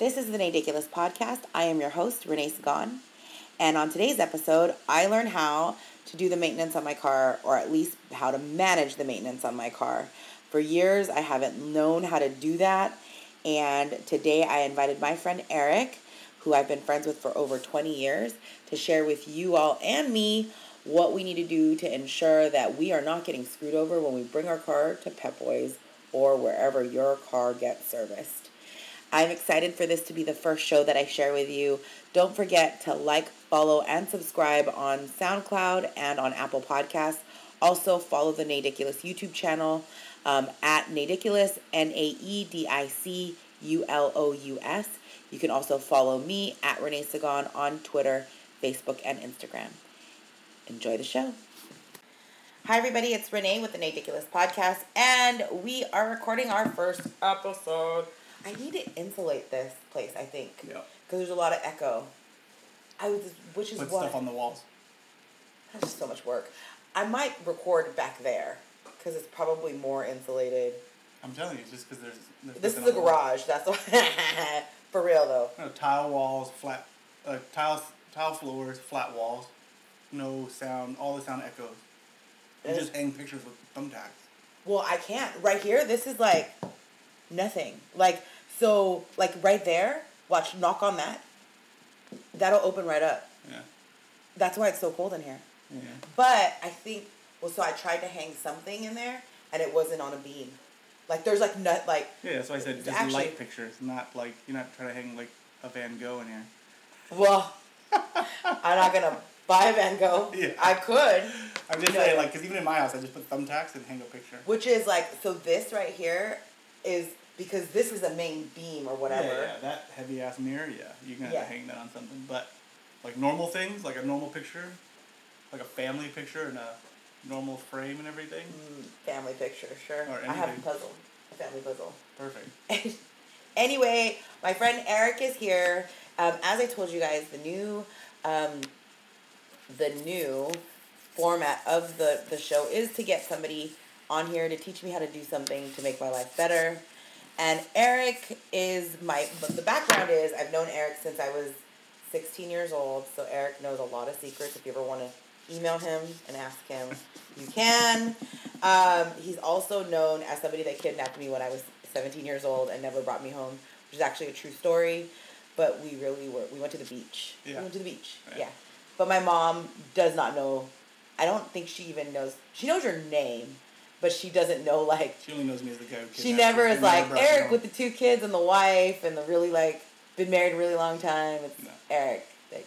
This is the Naediculous Podcast. I am your host, Renee Sagan. And on today's episode, I learned how to do the maintenance on my car, or at least how to manage the maintenance on my car. For years, I haven't known how to do that. And today, I invited my friend Eric, who I've been friends with for over 20 years, to share with you all and me what we need to do to ensure that we are not getting screwed over when we bring our car to Pep Boys or wherever your car gets serviced. I'm excited for this to be the first show that I share with you. Don't forget to like, follow, and subscribe on SoundCloud and on Apple Podcasts. Also, follow the Naediculous YouTube channel um, at Naediculous, N A E D I C U L O U S. You can also follow me at Renee Sagan on Twitter, Facebook, and Instagram. Enjoy the show. Hi, everybody. It's Renee with the Naediculous Podcast, and we are recording our first episode. I need to insulate this place, I think. Yeah. Because there's a lot of echo. I was, which is Put what. stuff on the walls. That's just so much work. I might record back there because it's probably more insulated. I'm telling you, just because there's, there's This is a on the wall. garage. That's why. For real though. No, tile walls, flat, uh, tile tile floors, flat walls, no sound. All the sound echoes. You And just hang pictures with thumbtacks. Well, I can't. Right here, this is like nothing. Like so, like right there. Watch. Knock on that. That'll open right up. Yeah. That's why it's so cold in here. Yeah. But I think well, so I tried to hang something in there, and it wasn't on a beam. Like there's like nut like Yeah. That's why I said just actually- light pictures, not like you're not trying to hang like a Van Gogh in here. well, I'm not gonna buy a Van Gogh. Yeah. I could, I'm just saying, like, because even in my house, I just put thumbtacks and hang a picture. which is like so. This right here is because this is a main beam or whatever. Yeah, yeah, that heavy ass mirror, yeah, you can have Yeah. to hang that on something. But like normal things, like a normal picture, like a family picture and a normal frame and everything, Mm, family picture, sure. Or I have a puzzle, a family puzzle. perfect. anyway, my friend Eric is here. Um, as I told you guys, the new, um, the new format of the the show is to get somebody on here to teach me how to do something to make my life better. And Eric is my. But the background is I've known Eric since I was 16 years old. So Eric knows a lot of secrets. If you ever want to email him and ask him, you can. Um, he's also known as somebody that kidnapped me when I was 17 years old and never brought me home, which is actually a true story. But we really were. We went to the beach. We went to the beach. Right. Yeah. But my mom does not know. I don't think she even knows. She knows your name, but she doesn't know like She only knows me as the guy she never is like Eric with the two kids and the wife and the really like been married a really long time. It's No. Eric that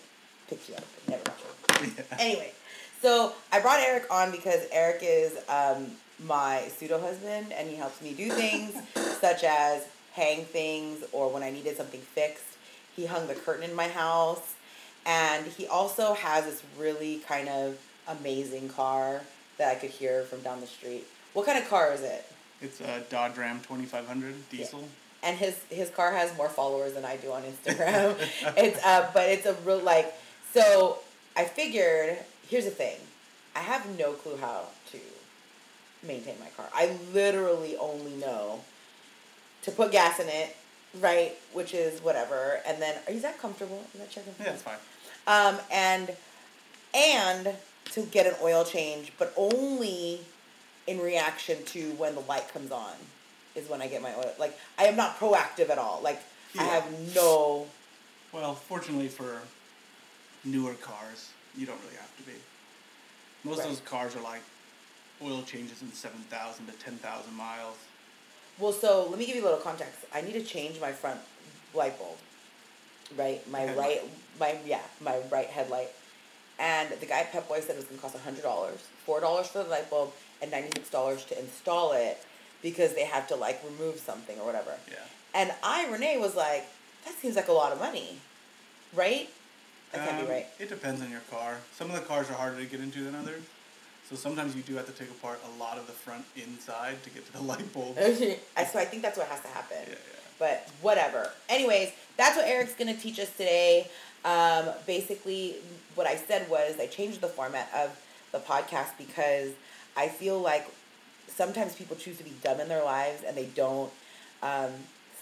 picked you up never got. Yeah. Anyway, so I brought Eric on because Eric is um, my pseudo husband and he helps me do things such as hang things or when I needed something fixed. He hung the curtain in my house and he also has this really kind of amazing car that I could hear from down the street. What kind of car is it? It's a Dodge Ram 2500 diesel. and his his car has more followers than I do on Instagram. it's uh, but it's a real like. So I figured. Here's the thing, I have no clue how to maintain my car. I literally only know to put gas in it, right? Which is whatever, and then is that comfortable? Is that checking? Yeah, it's fine. Um, and and to get an oil change, but only in reaction to when the light comes on is when I get my oil. Like I am not proactive at all. Like I have no. Well, fortunately for newer cars, you don't really have to be. Most Right. of those cars are like oil changes in 7,000 to 10,000 miles. Well, so let me give you a little context. I need to change my front light bulb. Right, my Headlight. right, my yeah, my right headlight. And the guy at Pep Boy said it was gonna cost hundred dollars, four dollars for the light bulb, and ninety six dollars to install it because they had to like remove something or whatever. Yeah. And I, Renee, was like, that seems like a lot of money, right? That can't Um, be right. It depends on your car. Some of the cars are harder to get into than others. So sometimes you do have to take apart a lot of the front inside to get to the light bulb. yeah, so I think that's what has to happen. yeah. But whatever. Anyways, that's what Eric's gonna teach us today. Um, basically, what I said was I changed the format of the podcast because I feel like sometimes people choose to be dumb in their lives and they don't um,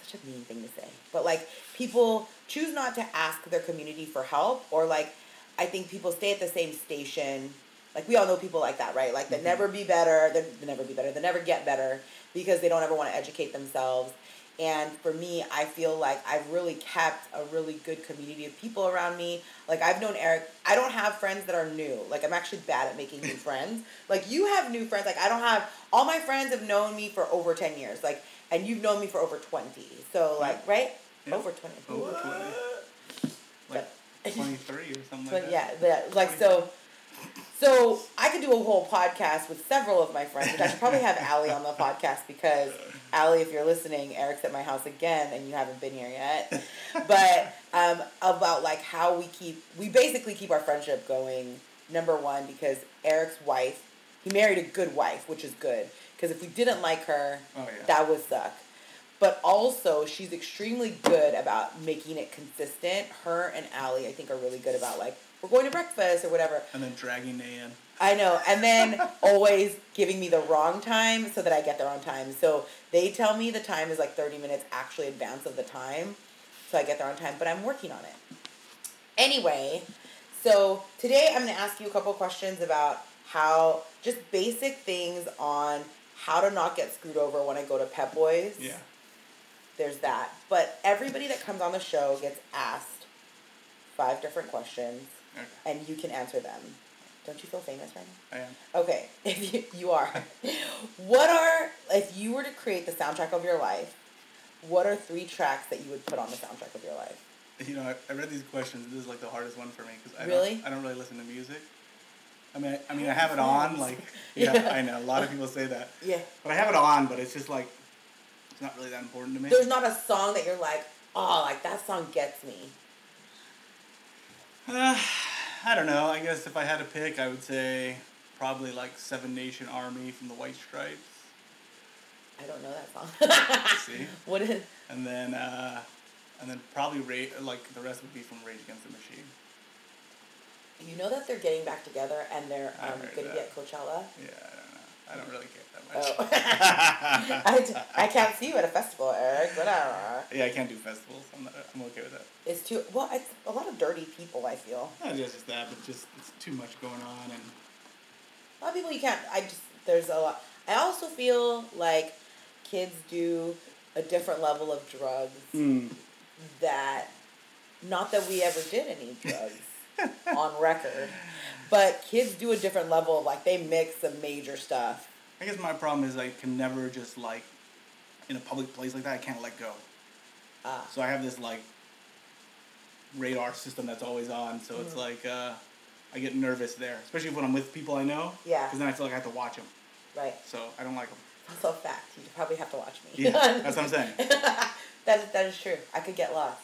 such a mean thing to say, but like people choose not to ask their community for help, or like I think people stay at the same station. Like we all know people like that, right? Like they Mhm. never be better, they they never be better, they never get better because they don't ever want to educate themselves. And for me, I feel like I've really kept a really good community of people around me. Like I've known Eric. I don't have friends that are new. Like I'm actually bad at making new friends. Like you have new friends. Like I don't have all my friends have known me for over ten years. Like and you've known me for over twenty. So like right, Yeah. over twenty. Over 20. Like But- 23 or something but like that. yeah, like so. So I could do a whole podcast with several of my friends, I should probably have Allie on the podcast because Allie, if you're listening, Eric's at my house again and you haven't been here yet. But um, about like how we keep, we basically keep our friendship going. Number one, because Eric's wife, he married a good wife, which is good. Because if we didn't like her, Oh, yeah. that would suck. But also, she's extremely good about making it consistent. Her and Allie, I think, are really good about like we're going to breakfast or whatever. and then dragging Nay in. I know, and then always giving me the wrong time so that I get there on time. So they tell me the time is like thirty minutes actually advance of the time, so I get there on time. But I'm working on it. Anyway, so today I'm going to ask you a couple questions about how just basic things on how to not get screwed over when I go to Pep Boys Yeah. there's that. But everybody that comes on the show gets asked five different questions, Okay. and you can answer them. Don't you feel famous right now? I am. Okay, if you, you are. what are, if you were to create the soundtrack of your life, what are three tracks that you would put on the soundtrack of your life? You know, I, I read these questions. This is like the hardest one for me because I Really? don't. I don't really listen to music. I mean, I, I mean, I have it on. Like, yeah, Yeah. I know a lot of people say that, Yeah. but I have it on. But it's just like, it's not really that important to me. There's not a song that you're like, oh, like that song gets me. Uh, I don't know. I guess if I had to pick, I would say probably like Seven Nation Army from the White Stripes. I don't know that song. See, what is, and then uh, and then probably Ra- like the rest would be from Rage Against the Machine. you know that they're getting back together and they're um, going to be at Coachella? Yeah, I don't know. I don't really care that much. Oh. I, d- I can't see you at a festival, Eric. Whatever. yeah, I can't do festivals. I'm not, I'm okay with that. It's too well. It's a lot of dirty people. I feel Not just that, but just it's too much going on, and a lot of people you can't. I just there's a lot. I also feel like kids do a different level of drugs hmm. that, not that we ever did any drugs on record, but kids do a different level of like they mix the major stuff. I guess my problem is I can never just like in a public place like that. I can't let go. Ah, So I have this like radar system that's always on. So it's Mhm. like uh, I get nervous there, especially when I'm with people I know. Yeah. Because then I feel like I have to watch them. right. So I don't like them. Also, a fact. You probably have to watch me. Yeah, that's what I'm saying. that is, that is true. I could get lost.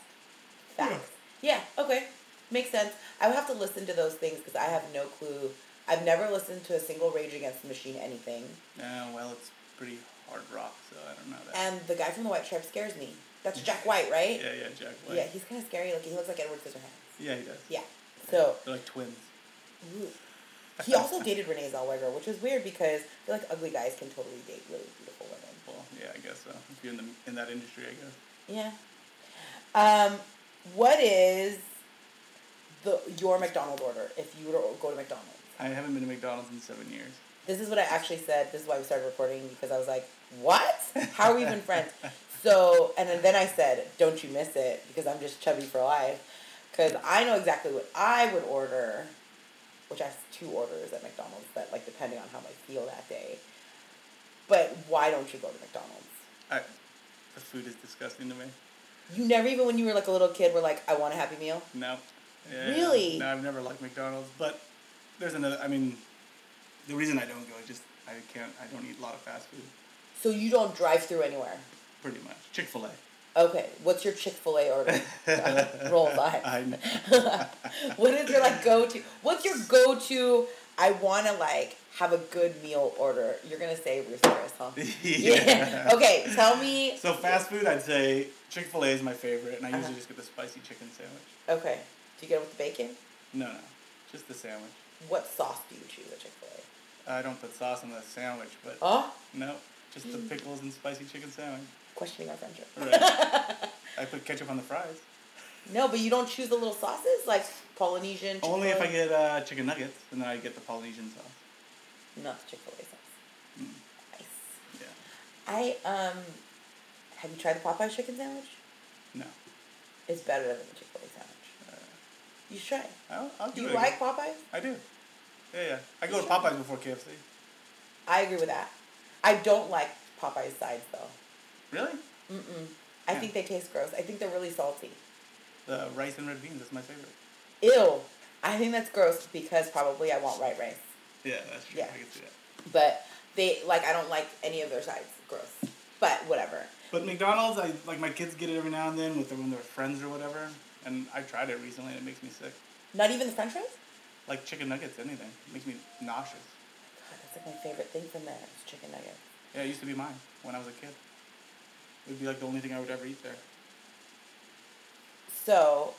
Facts. Yeah. Okay. Makes sense. I would have to listen to those things because I have no clue. I've never listened to a single Rage Against the Machine anything. Uh, well, it's pretty hard rock, so I don't know that. And the guy from the White Stripe scares me. That's Jack White, right? yeah, yeah, Jack White. Yeah, he's kind of scary looking. He looks like Edward Scissorhands. Yeah, he does. Yeah. So They're like twins. ooh. he also dated Renee Zellweger, which is weird because I feel like ugly guys can totally date really beautiful women. Well, yeah, I guess so. If you're in the in that industry, I guess. Yeah. Um, what is the your McDonald's order if you were to go to McDonald's? I haven't been to McDonald's in seven years. This is what I actually said. This is why we started recording because I was like, "What? How are we even friends?" So, and then, then I said, "Don't you miss it?" Because I'm just chubby for life. Because I know exactly what I would order, which I have two orders at McDonald's but like depending on how I feel that day. But why don't you go to McDonald's? I, the food is disgusting to me. You never even when you were like a little kid were like, "I want a Happy Meal." No. Yeah, Really? No, I've never liked McDonald's, but there's another. I mean, the reason I don't go is just I can't. I don't eat a lot of fast food. So you don't drive through anywhere. Pretty much. Chick Fil A. Okay, what's your Chick Fil A order? Roll know. what is your like go to? What's your go to? I want to like have a good meal order. You're gonna say Ruth's Chris, huh? yeah. okay, tell me. So fast food, I'd say Chick Fil A is my favorite, and I Uh-huh. usually just get the spicy chicken sandwich. Okay, do you get it with the bacon? No, no, just the sandwich. What sauce do you choose at Chick Fil A? I don't put sauce on the sandwich, but Oh, no, just the pickles and spicy chicken sandwich. questioning our friendship. Right. I put ketchup on the fries. No, but you don't choose the little sauces like Polynesian. Only if I get uh, chicken nuggets, and then I get the Polynesian sauce. not Chick Fil A sauce. Mm. Nice. Yeah. I um, have you tried the Popeyes chicken sandwich? No. It's better than the Chick Fil A sandwich. Uh, You should try. I'll, I'll Do give you it like go. Popeyes? I do. Yeah, yeah. I go to Popeyes before KFC. I agree with that. I don't like Popeye's sides though. Really? Mm-mm. I think they taste gross. I think they're really salty. The rice and red beans. That's my favorite. Ew. I think that's gross because probably I want white rice. Yeah, that's true. Yeah. I can see that. But they like I don't like any of their sides. Gross. But whatever. But McDonald's, I like my kids get it every now and then with their, when they're friends or whatever. And I tried it recently and it makes me sick. Not even the French fries. Like chicken nuggets, anything. It makes me nauseous. God, that's like my favorite thing from there. Is chicken nuggets. Yeah, it used to be mine when I was a kid. It would be like the only thing I would ever eat there. So,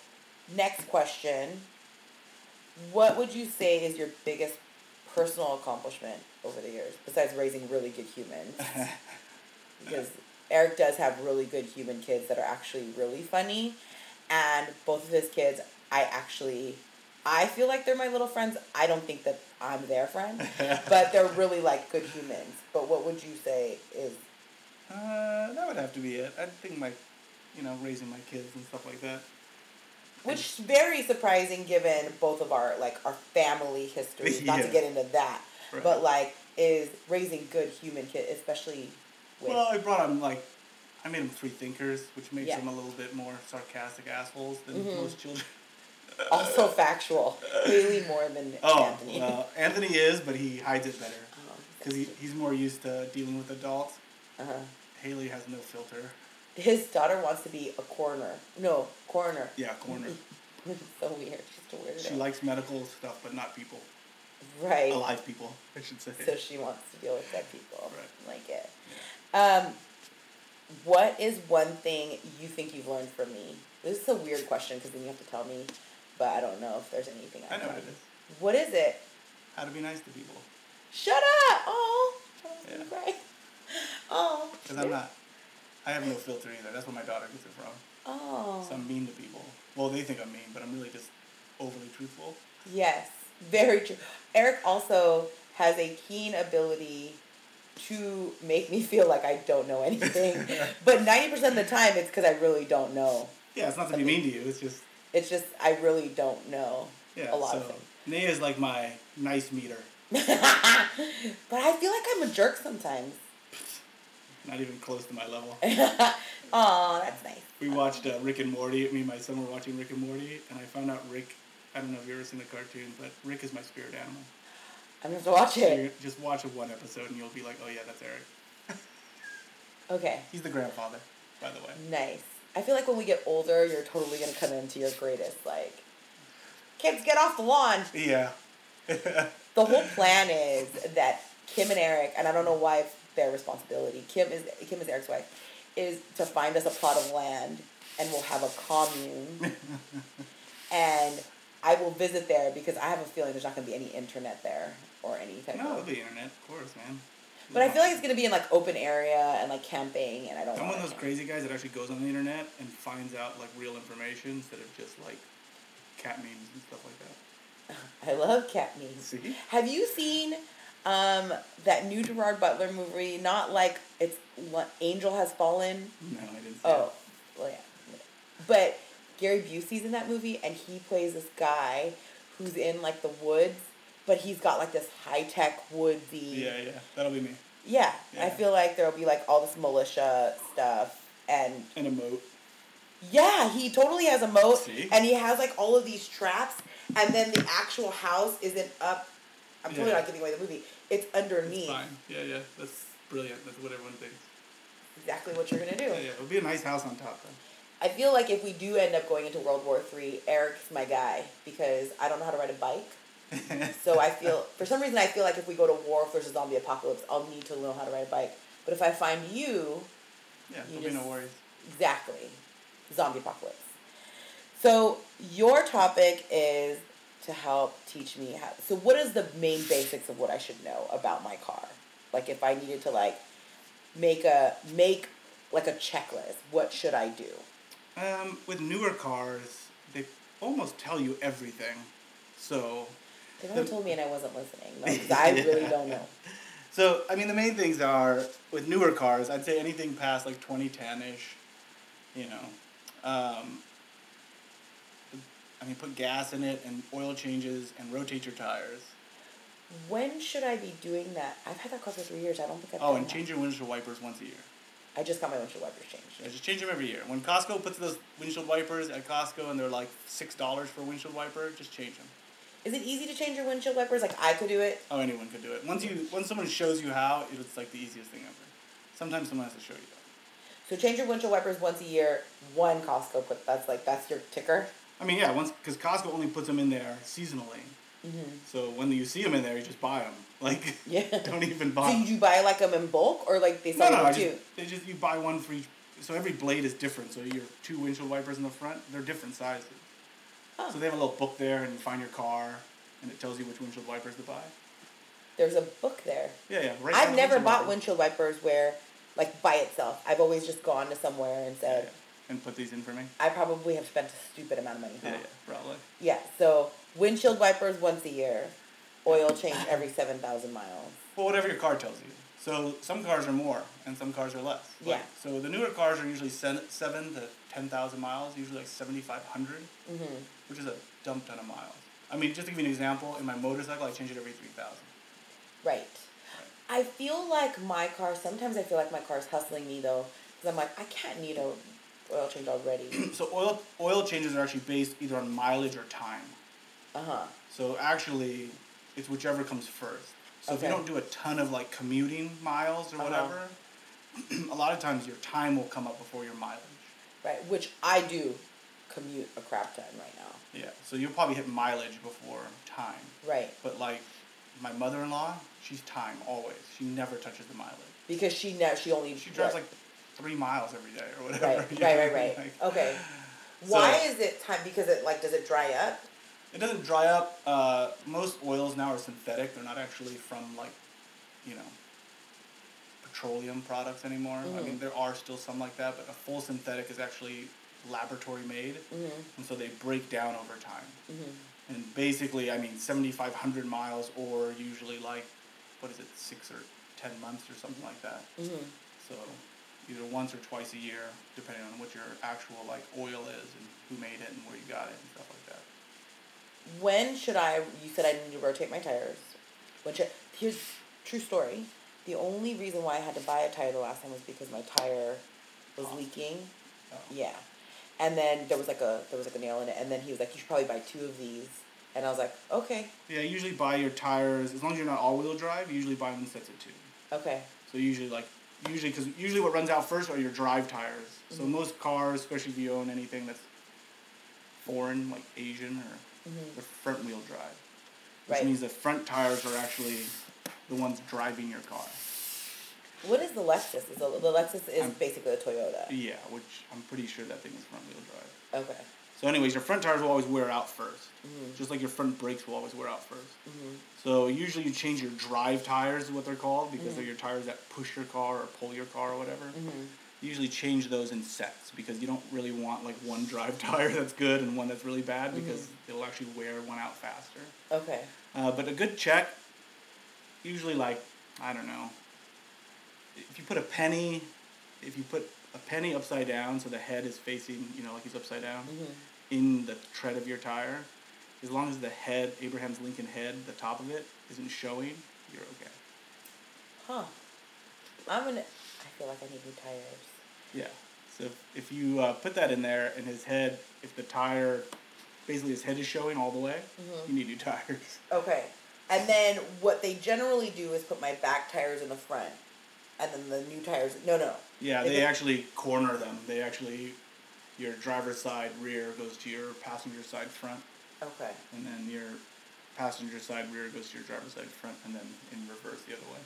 next question. What would you say is your biggest personal accomplishment over the years, besides raising really good humans? because Eric does have really good human kids that are actually really funny, and both of his kids, I actually, I feel like they're my little friends. I don't think that I'm their friend, but they're really like good humans. But what would you say is Uh, that would have to be it. I think my, you know, raising my kids and stuff like that. Which is very surprising given both of our like our family histories. Not to get into that, Right. but like is raising good human kids, especially with Well, I brought them like, I made them free thinkers, which makes Yeah. them a little bit more sarcastic assholes than Mhm. most children. also factual. Haley more than Oh, Anthony. well, Anthony is, but he hides it better Oh, because he, he's more used to dealing with adults. uh-huh. Haley has no filter. His daughter wants to be a coroner. No, coroner. Yeah, coroner. It's so weird. She's a weird. She likes medical stuff, but not people. right. Alive people, I should say. So she wants to deal with dead people. Right. Like it. Um, what is one thing you think you've learned from me? This is a weird question because then you have to tell me, but I don't know if there's anything I I've know what it is. What is it? How to be nice to people. Shut up! Oh, Yeah. right. Oh. Because I'm not. I have no filter either. That's where my daughter gets it from. Oh. So I'm mean to people. Well, they think I'm mean, but I'm really just overly truthful. Yes, very true. Eric also has a keen ability to make me feel like I don't know anything. but 90% of the time, it's because I really don't know. Yeah, it's not to be mean to you. It's just It's just, I really don't know yeah. a lot so of things. Naya is like my nice meter. but I feel like I'm a jerk sometimes. Not even close to my level. Aw, that's nice. We watched uh, Rick and Morty. Me and my son were watching Rick and Morty, and I found out Rick. I don't know if you've ever seen the cartoon, but Rick is my spirit animal. I'm to have to watch So it. just watch one episode, and you'll be like, "Oh yeah, that's Eric." Okay, He's the grandfather, by the way. nice. I feel like when we get older, you're totally going to come into your greatest, like, kids, get off the lawn. Yeah. the whole plan is that Kim and Eric, and I don't know why it's their responsibility. Kim is Kim is Eric's wife, is to find us a plot of land, and we'll have a commune. and I will visit there because I have a feeling there's not going to be any internet there or any type no, of. be internet, of course, man. But I feel like it's going to be in like open area and like camping, and I don't. I'm one of those crazy guys that actually goes on the internet and finds out like real information instead of just like cat memes and stuff like that. I love cat memes. See? Have you seen um, that new Gerard Butler movie? Not like it's what Angel Has Fallen. No, I didn't. See Oh, well, yeah. But Gary Busey's in that movie, and he plays this guy who's in like the woods, but he's got like this high tech woodsy. Yeah, yeah, that'll be me. Yeah, I feel like there'll be like all this militia stuff, and And a moat. yeah, he totally has a moat, See? and he has like all of these traps, and then the actual house isn't up. I'm totally Yeah. not giving away the movie. It's underneath. It's fine. Yeah, yeah, that's brilliant. That's what everyone thinks. Exactly what you're gonna do. Yeah, yeah, it'll be a nice house on top though. I feel like if we do end up going into World War Three, Eric's my guy because I don't know how to ride a bike. So I feel, for some reason, I feel like if we go to war, if there's a zombie apocalypse, I'll need to know how to ride a bike. But if I find you, yeah, You there'll be no worries. exactly, zombie apocalypse. So your topic is to help teach me how. So what is the main basics of what I should know about my car? Like if I needed to like make a make like a checklist. What should I do? Um, with newer cars, they almost tell you everything. So, They only told me and I wasn't listening. No, I really don't know. so I mean, the main things are with newer cars. I'd say anything past like twenty ten ish. You know, um, I mean, put gas in it and oil changes and rotate your tires. When should I be doing that? I've had that car for three years. I don't think I've Oh, and that. change your windshield wipers once a year. I just got my windshield wipers changed. Yeah, just change them every year. When Costco puts those windshield wipers at Costco and they're like six dollars for a windshield wiper, just change them. Is it easy to change your windshield wipers? Like I could do it. Oh, anyone could do it. Once you once someone shows you how, it's like the easiest thing ever. Sometimes someone has to show you. So change your windshield wipers once a year. One Costco put that's like that's your ticker. I mean, yeah, once because Costco only puts them in there seasonally. Mm-hmm. So when you see them in there, you just buy them. Like, Yeah. don't even buy. So you buy like them in bulk or like they no, sell no, I them just, too? they just you buy one for each. So every blade is different. So your two windshield wipers in the front, they're different sizes. Huh. So they have a little book there, and find your car, and it tells you which windshield wipers to buy. There's a book there. Yeah, yeah. Right I've never windshield bought wiper. windshield wipers where like by itself. I've always just gone to somewhere and said yeah. And put these in for me. I probably have spent a stupid amount of money. Yeah, huh? yeah, probably. Yeah, so windshield wipers once a year, oil change every 7,000 miles. Well, whatever your car tells you. So some cars are more, and some cars are less. Like, Yeah. So the newer cars are usually seven, seven to ten thousand miles, usually like seventy five hundred, Mm-hmm. Which is a dump ton of miles. I mean, just to give you an example, in my motorcycle, I change it every three thousand. Right. I feel like my car, sometimes I feel like my car is hustling me though, because I'm like, I can't need a oil change already. So oil oil changes are actually based either on mileage or time. uh huh. So actually, it's whichever comes first. So if you don't do a ton of like commuting miles or Uh-huh. whatever, a lot of times your time will come up before your mileage. Right, which I do commute a crap ton right now. Yeah. So you'll probably hit mileage before time. Right, But like my mother in law, she's time always. She never touches the mileage. because she now she only She drives what- like three miles every day or whatever. right, right, right, right. like- okay. So- Why is it time? Because it like does it dry up? It doesn't dry up. Uh, most oils now are synthetic. They're not actually from like, you know, petroleum products anymore. I mean, there are still some like that, but a full synthetic is actually laboratory made, Mm-hmm. and so they break down over time. Mm-hmm. And basically, I mean, seventy five hundred miles, or usually like, what is it, six or ten months or something like that. Mm-hmm. So either once or twice a year, depending on what your actual like oil is and who made it and where you got it and stuff like that. When should I? You said I need to rotate my tires. When should? Here's true story. The only reason why I had to buy a tire the last time was because my tire was leaking. Oh. Yeah, and then there was like a there was like a nail in it, and then he was like, "You should probably buy two of these," and I was like, "Okay, Yeah, usually buy your tires as long as you're not all wheel drive. You usually buy them in sets of two. okay, So usually like usually because usually what runs out first are your drive tires. So Mhm. most cars, especially if you own anything that's foreign like Asian or Mhm. they're front wheel drive, which Right. means the front tires are actually the ones driving your car. What is the Lexus? Is the, the Lexus is I'm- basically a Toyota. Yeah, which I'm pretty sure that thing is front wheel drive. Okay. So, anyways, your front tires will always wear out 1st Mhm. just like your front brakes will always wear out first. Mhm. So usually you change your drive tires, is what they're called, because Mhm. they're your tires that push your car or pull your car or whatever. Mhm. You usually change those in sets because you don't really want like one drive tire that's good and one that's really bad because it'll actually wear one out faster. Okay. Uh, but a good check, usually like I don't know, if you put a penny, if you put a penny upside down so the head is facing, you know, like he's upside down Mhm. in the tread of your tire, as long as the head, Abraham's Lincoln head, the top of it isn't showing, you're okay. Huh. I'm gonna. I feel like I need new tires. Yeah. So if, if you uh, put that in there and his head, if the tire, basically his head is showing all the way, Mhm. you need new tires. Okay. And then what they generally do is put my back tires in the front, and then the new tires. No, no. Yeah, If they actually corner them. They actually, your driver's side rear goes to your passenger side front, Okay. and then your passenger side rear goes to your driver's side front, and then in reverse the other way.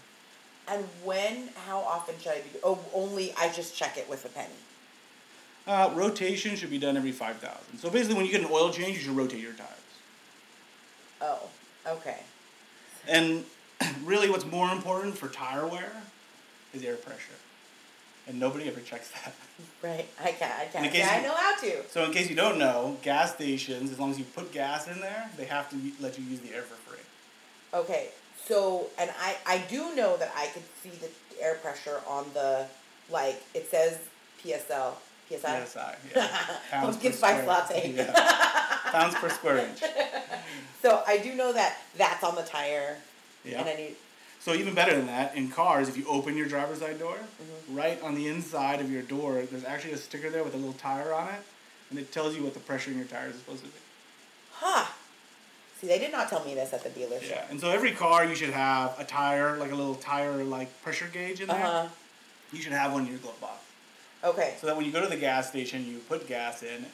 And when? How often should I be? Oh, only I just check it with a penny. Uh, rotation should be done every 5,000. So basically, when you get an oil change, you should rotate your tires. Oh. Okay. And really, what's more important for tire wear is air pressure. and nobody ever checks that. Right. I can't. I can't. Yeah, I know how to. So in case you don't know, gas stations, as long as you put gas in there, they have to let you use the air for free. Okay. So, and I I do know that I could see the air pressure on the like it says PSL PSI. PSI, yeah. Pounds per square- latte. Yeah. Pounds per square inch. So I do know that that's on the tire, Yeah. and I need. So even better than that, in cars, if you open your driver's side door, Mm-hmm. right on the inside of your door, there's actually a sticker there with a little tire on it, and it tells you what the pressure in your tire is supposed to be. Huh. See, they did not tell me this at the dealership. Yeah, and so every car you should have a tire, like a little tire like pressure gauge in there. Uh there. huh. You should have one in your glove box, Okay. so that when you go to the gas station, you put gas in,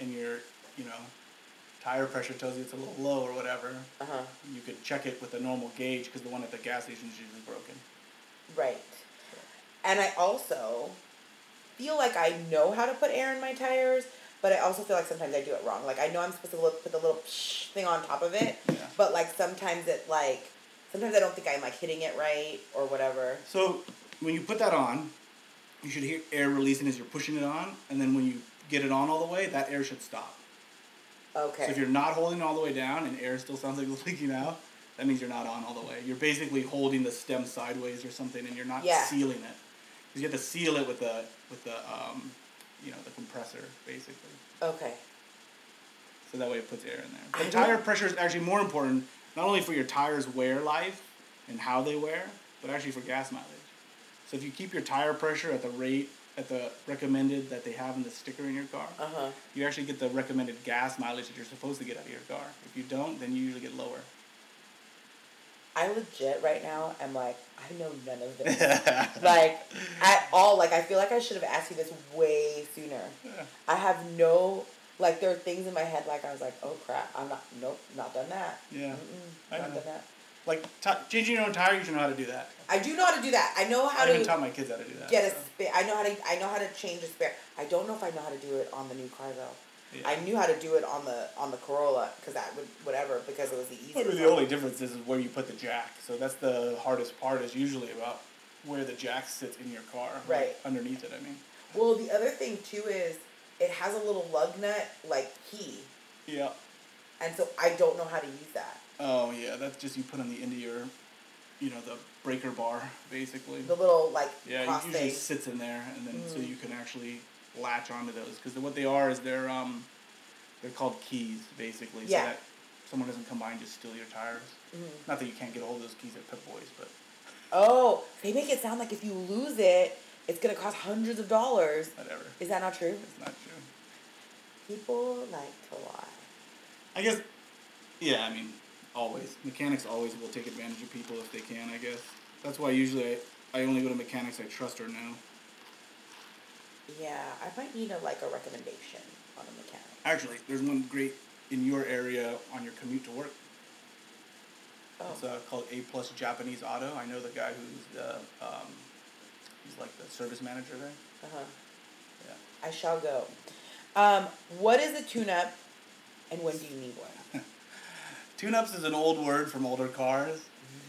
and you're, you know, tire pressure tells you it's a little low or whatever. Uh huh. You could check it with a normal gauge because the one at the gas station is usually broken. Right. And I also feel like I know how to put air in my tires, but I also feel like sometimes I do it wrong. Like I know I'm supposed to look, put the little thing on top of it, Yeah. but like sometimes it like sometimes I don't think I'm like hitting it right or whatever. So when you put that on, you should hear air releasing as you're pushing it on, and then when you get it on all the way, that air should stop. Okay. So if you're not holding all the way down and air still sounds like it's leaking out, that means you're not on all the way. You're basically holding the stem sideways or something, and you're not Yeah. sealing it. Because you have to seal it with the with the um, you know the compressor basically. okay. So that way it puts air in there. But tire pressure is actually more important, not only for your tires' wear life and how they wear, but actually for gas mileage. So if you keep your tire pressure at the rate, at the recommended that they have in the sticker in your car, Uh huh. you actually get the recommended gas mileage that you're supposed to get out of your car. If you don't, then you usually get lower. I legit right now am like I know none of this. like at all. Like I feel like I should have asked you this way sooner. Yeah. I have no like there are things in my head like I was like, oh crap, I'm not nope, not done that. Yeah. Not know. done that. Like changing your own tire, you should know how to do that. I do know how to do that. I know how I to taught my kids how to do that. get a spare. I know how to. I know how to change a spare. I don't know if I know how to do it on the new car though. yeah. I knew how to do it on the on the Corolla because that would whatever because it was the easiest. mean, the only difference is where you put the jack. So that's the hardest part. Is usually about where the jack sits in your car. like, Right. underneath it. I mean. Well, the other thing too is it has a little lug nut like key, Yeah. and so I don't know how to use that. Oh yeah, that's just you put on the end of your, you know, the breaker bar basically. The little like Yeah, it usually thing. sits in there, and then so Mm. you can actually latch onto those because what they are is they're um, they're called keys basically. Yeah. So that someone doesn't come by and just steal your tires. Mhm. Not that you can't get a hold of those keys at Pep Boys, but Oh, they make it sound like if you lose it, it's gonna cost hundreds of dollars. whatever. Is that not true? It's not true. People like to lie. I guess. Yeah, I mean, always mechanics always will take advantage of people if they can. I guess that's why usually I, I only go to mechanics I trust or know. Yeah, I might need a like a recommendation on a mechanic. Actually, there's one great in your area on your commute to work. Oh, It's uh, called A Plus Japanese Auto. I know the guy who's the um, he's like the service manager there. uh-huh. Yeah. I shall go. Um, what is a tune-up, and when do you need one? Tune-ups is an old word from older cars.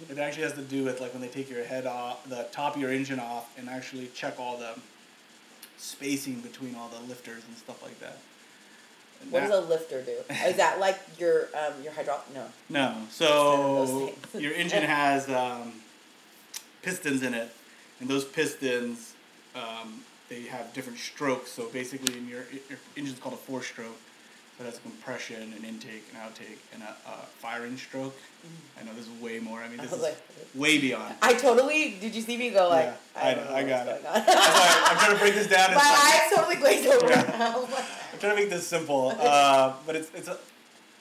It actually has to do with like when they take your head off, the top of your engine off, and actually check all the spacing between all the lifters and stuff like that. And What that- does a lifter do? Is that like your um your hydraulic? No. No. So your engine has um, pistons in it, and those pistons um, they have different strokes. So basically, in your your engine's called a four-stroke. So it has compression, an intake, an outtake, and a, a firing stroke. I know this is way more. I mean, this was is like, way beyond. I totally. Did you see me go like? Yeah, I don't know, I got it. on. I'm trying to break this down. My like- eyes totally glazed over. Yeah. I'm trying to make this simple, uh, but it's it's. A,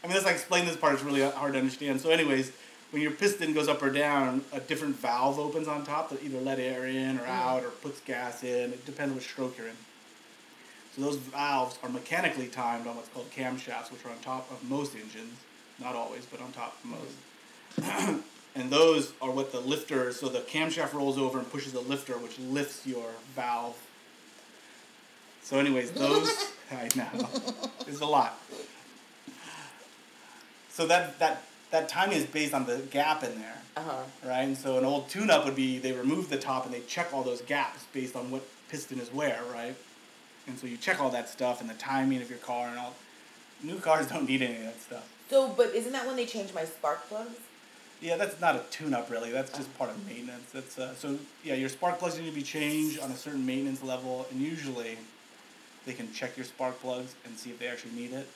I mean, as I explain this part, it's really hard to understand. So, anyways, when your piston goes up or down, a different valve opens on top that either let air in or out or puts gas in. It depends which stroke you're in. So those valves are mechanically timed on what's called camshafts, which are on top of most engines, not always, but on top of most. and those are what the lifter. So the camshaft rolls over and pushes the lifter, which lifts your valve. So, anyways, those I know it's a lot. So that that that timing is based on the gap in there, uh huh. right? And so an old tune-up would be they remove the top and they check all those gaps based on what piston is where, right? And so you check all that stuff and the timing of your car and all. New cars don't need any of that stuff. So, but isn't that when they change my spark plugs? Yeah, that's not a tune-up really. That's just part of maintenance. That's uh, so yeah. Your spark plugs need to be changed on a certain maintenance level, and usually they can check your spark plugs and see if they actually need it.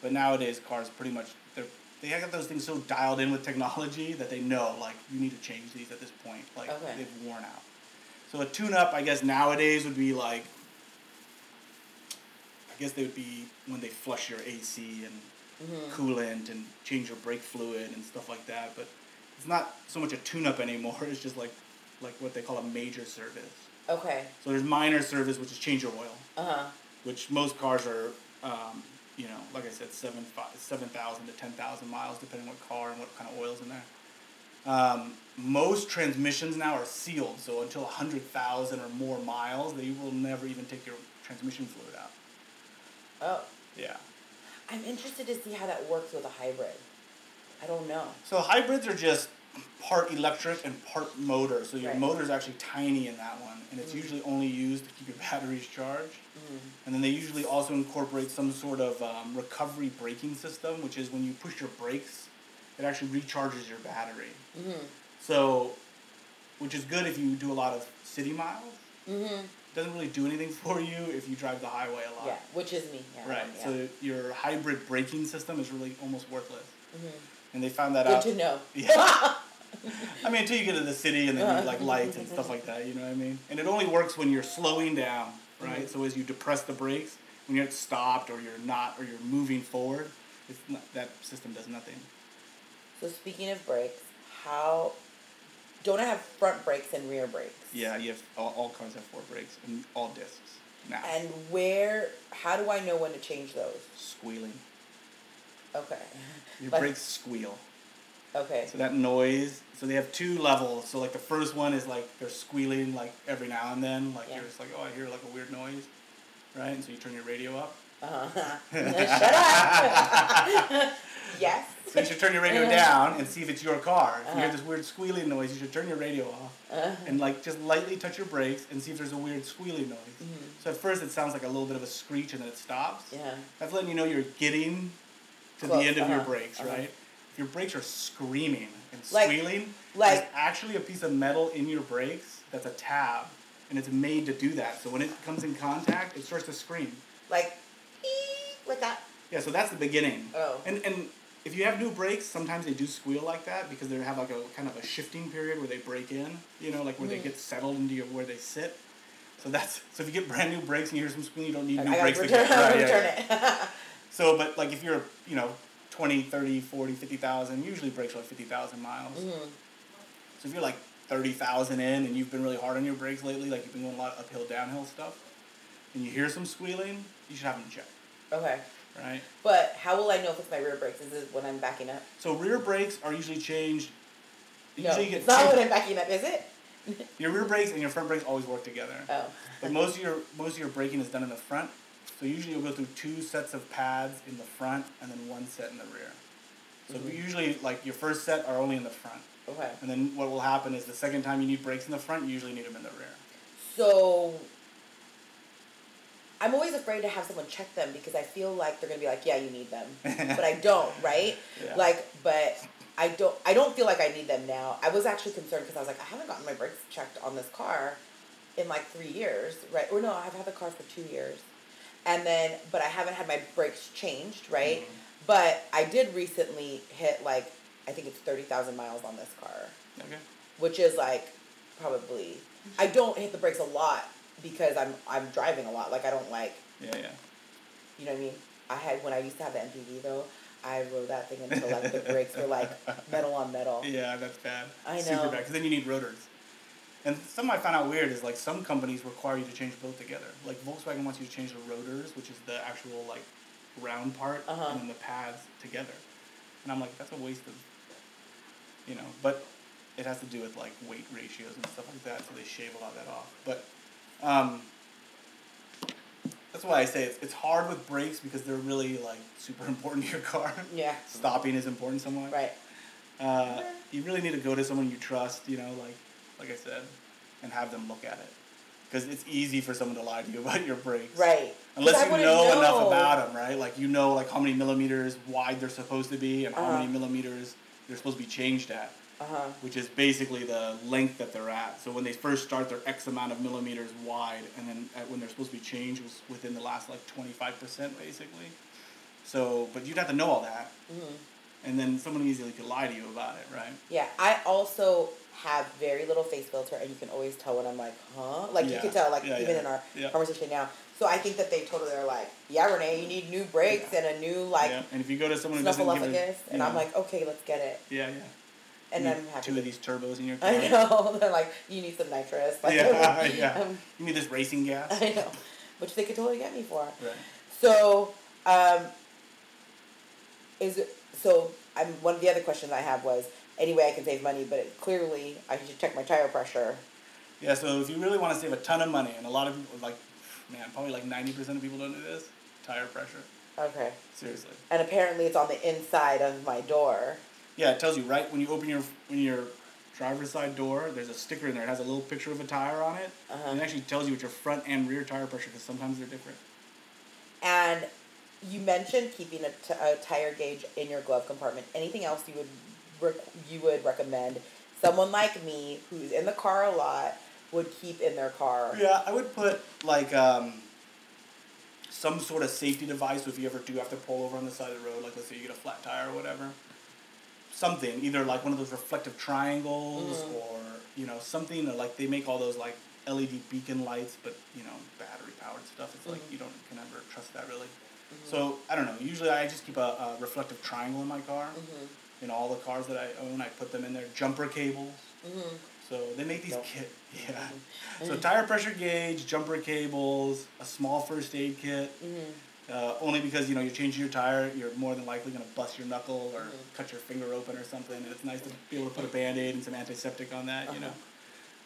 But nowadays, cars pretty much they're they have got those things so dialed in with technology that they know like you need to change these at this point. Like Okay. they've worn out. So a tune-up, I guess nowadays would be like. I guess they would be when they flush your AC and Mm-hmm. coolant and change your brake fluid and stuff like that. But it's not so much a tune-up anymore. It's just like like what they call a major service. Okay. So there's minor service, which is change your oil, Uh huh. which most cars are, um, you know, like I said, seven five, seven thousand to ten thousand miles, depending on what car and what kind of oil's in there. Um, most transmissions now are sealed, so until hundred thousand or more miles, they will never even take your transmission fluid out. Oh, Yeah. I'm interested to see how that works with a hybrid. I don't know. So hybrids are just part electric and part motor. So your Right. motor is actually tiny in that one, and it's usually only used to keep your batteries charged. And then they usually also incorporate some sort of um, recovery braking system, which is when you push your brakes, it actually recharges your battery. Mm-hmm. So, which is good if you do a lot of city miles. Mm-hmm. Doesn't really do anything for you if you drive the highway a lot. Yeah, which is me. Yeah, Right. Yeah. So your hybrid braking system is really almost worthless. Mhm. And they found that Good out. to know. Yeah. I mean, until you get to the city and then you like lights and stuff like that, you know what I mean? And it only works when you're slowing down, right? So as you depress the brakes, when you're stopped or you're not or you're moving forward, it's not, that system does nothing. So speaking of brakes, how don't I have front brakes and rear brakes? Yeah, you have all, all cars have four brakes and all discs now. And where? How do I know when to change those? Squealing. Okay. Your brakes squeal. Okay. So that noise. So they have two levels. So like the first one is like they're squealing like every now and then, like Yeah. you're just like, oh, I hear like a weird noise, right? And so you turn your radio up. Uh-huh. Shut up. yes. So you should turn your radio down and see if it's your car. If you hear Uh-huh. this weird squealing noise, you should turn your radio off Uh-huh. and like just lightly touch your brakes and see if there's a weird squealing noise. Mhm. So at first it sounds like a little bit of a screech and then it stops. Yeah. That's letting you know you're getting to Close, the end of your uh-huh, brakes, uh-huh. right? If your brakes are screaming and Like- squealing, like- there's actually a piece of metal in your brakes that's a tab, and it's made to do that. So when it comes in contact, it starts to scream. Like, that. Yeah, so that's the beginning. Oh. And and if you have new brakes, sometimes they do squeal like that because they have like a kind of a shifting period where they break in. You know, like where Mhm. they get settled into your, where they sit. So that's so if you get brand new brakes and you hear some squealing, you don't need new brakes return, again. Right, yeah, return yeah. it. So, but like if you're, you know, 20, 30, 40, 50,000, usually brakes are like 50,000 miles. Mhm. So if you're like 30,000 in and you've been really hard on your brakes lately, like you've been going a lot of uphill, downhill stuff, and you hear some squealing, you should have them checked, Okay. right? But how will I know if it's my rear brakes? Is it when I'm backing up? So rear brakes are usually changed. No, Usually you get it's not when I'm backing up, is it? your rear brakes and your front brakes always work together. Oh. But most of your most of your braking is done in the front. So usually you'll go through two sets of pads in the front and then one set in the rear. So Mhm. usually like your first set are only in the front. Okay. And then what will happen is the second time you need brakes in the front, you usually need them in the rear. So I'm always afraid to have someone check them because I feel like they're gonna be like, yeah, you need them, but I don't, right? Yeah. Like, but I don't. I don't feel like I need them now. I was actually concerned because I was like, I haven't gotten my brakes checked on this car in like three years, right? Or no, I've had the car for two years, and then but I haven't had my brakes changed, right? Mhm. But I did recently hit like I think it's thirty thousand miles on this car Okay. which is like probably I don't hit the brakes a lot because I'm I'm driving a lot. Like I don't like Yeah, yeah. you know what I mean. I had when I used to have the MPV though. I rode that thing until like the brakes were like metal on metal. Yeah, that's bad. I know. Super bad, because then you need rotors. And something I found out weird is like some companies require you to change both together. Like Volkswagen wants you to change the rotors, which is the actual like round part, Uh-huh. and then the pads together. And I'm like, that's a waste of, you know. But it has to do with like weight ratios and stuff like that, so they shave a lot of that off. But um, that's why I say it's, it's hard with brakes because they're really like super important to your car. Yeah. Stopping is important somewhat. Right. Uh, you really need to go to someone you trust, you know, like like I said, and have them look at it. because it's easy for someone to lie to you about your brakes. Right. Unless you wouldn't know, enough about them, right? Like you know, like how many millimeters wide they're supposed to be, and how Uh-huh. many millimeters they're supposed to be changed at, Uh huh. which is basically the length that they're at. So when they first start, they're X amount of millimeters wide, and then at, when they're supposed to be changed, was within the last like twenty five percent, basically. So, but you'd have to know all that, hmm and then someone easily could lie to you about it, right? Yeah, I also have very little face filter, and you can always tell when I'm like, huh? Like you Yeah. can tell, like Yeah, even yeah. in our conversation now. So I think that they totally are like, yeah, Renee, you need new brakes and a new like yeah. And if you go to someone who doesn't give a, and I'm like, okay, let's get it, yeah, yeah. And You then need I'm happy. two of these turbos in your car. I know they're like, you need some nitrous. Like, Yeah, yeah. um, You need this racing gas. I know, which they could totally get me for. Right. So, um, is it, so I'm one of the other questions I have was any way I can save money, but it, clearly I should check my tire pressure. Yeah, so if you really want to save a ton of money, and a lot of people, like, man, probably like 90% of people don't do this, tire pressure. Okay. Seriously. And apparently it's on the inside of my door. Yeah, it tells you right when you open your when your driver's side door. There's a sticker in there. It has a little picture of a tire on it, Uh-huh. it actually tells you what your front and rear tire pressure because sometimes they're different. And you mentioned keeping a, t- a tire gauge in your glove compartment. Anything else you would rec- you would recommend someone like me who's in the car a lot would keep in their car? Yeah, I would put like um, some sort of safety device if you ever do have to pull over on the side of the road. Like let's say you get a flat tire or whatever. Something either like one of those reflective triangles Mhm. or you know something or like they make all those like LED beacon lights, but you know battery powered stuff. It's like Mhm. you don't can ever trust that really. So I don't know. Usually I just keep a, a reflective triangle in my car. Mm-hmm. In all the cars that I own, I put them in there. Jumper cables. Mm-hmm. So they make these Nope. kit. Yeah. So tire pressure gauge, jumper cables, a small first aid kit. Mm-hmm. Uh, only because you know you're changing your tire, you're more than likely gonna bust your knuckle or Mhm. cut your finger open or something, and it's nice to be able to put a band-aid and some antiseptic on that. You Uh-huh.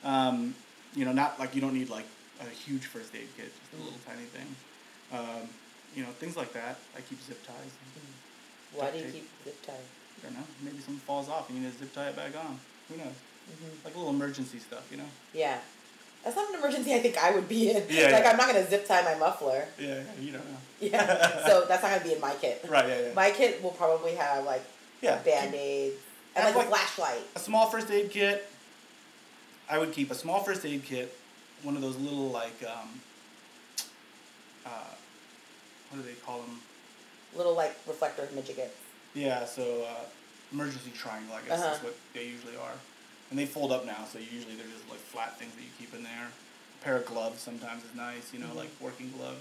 know, um, you know, not like you don't need like a huge first aid kit, just a little Mhm. tiny thing. Um, you know, things like that. I keep zip ties. Why do you keep zip tie? I don't know. Maybe something falls off and you need to zip tie it back on. Who knows? Mm-hmm. Like a little emergency stuff, you know. Yeah. That's not an emergency I think I would be in. Yeah, like yeah. I'm not gonna zip tie my muffler. Yeah, you don't know. Yeah. so that's not gonna be in my kit. Right. Yeah. Yeah. My kit will probably have like yeah. band aids and Have, like, a flashlight. a small first aid kit. I would keep a small first aid kit, one of those little like um, uh, what do they call them? Little like reflector midgets. Yeah, so uh, emergency triangle, I guess Uh-huh. is what they usually are, and they fold up now, so usually they're just like flat things that you keep in there. A pair of gloves sometimes is nice, you know, Mhm. like working gloves.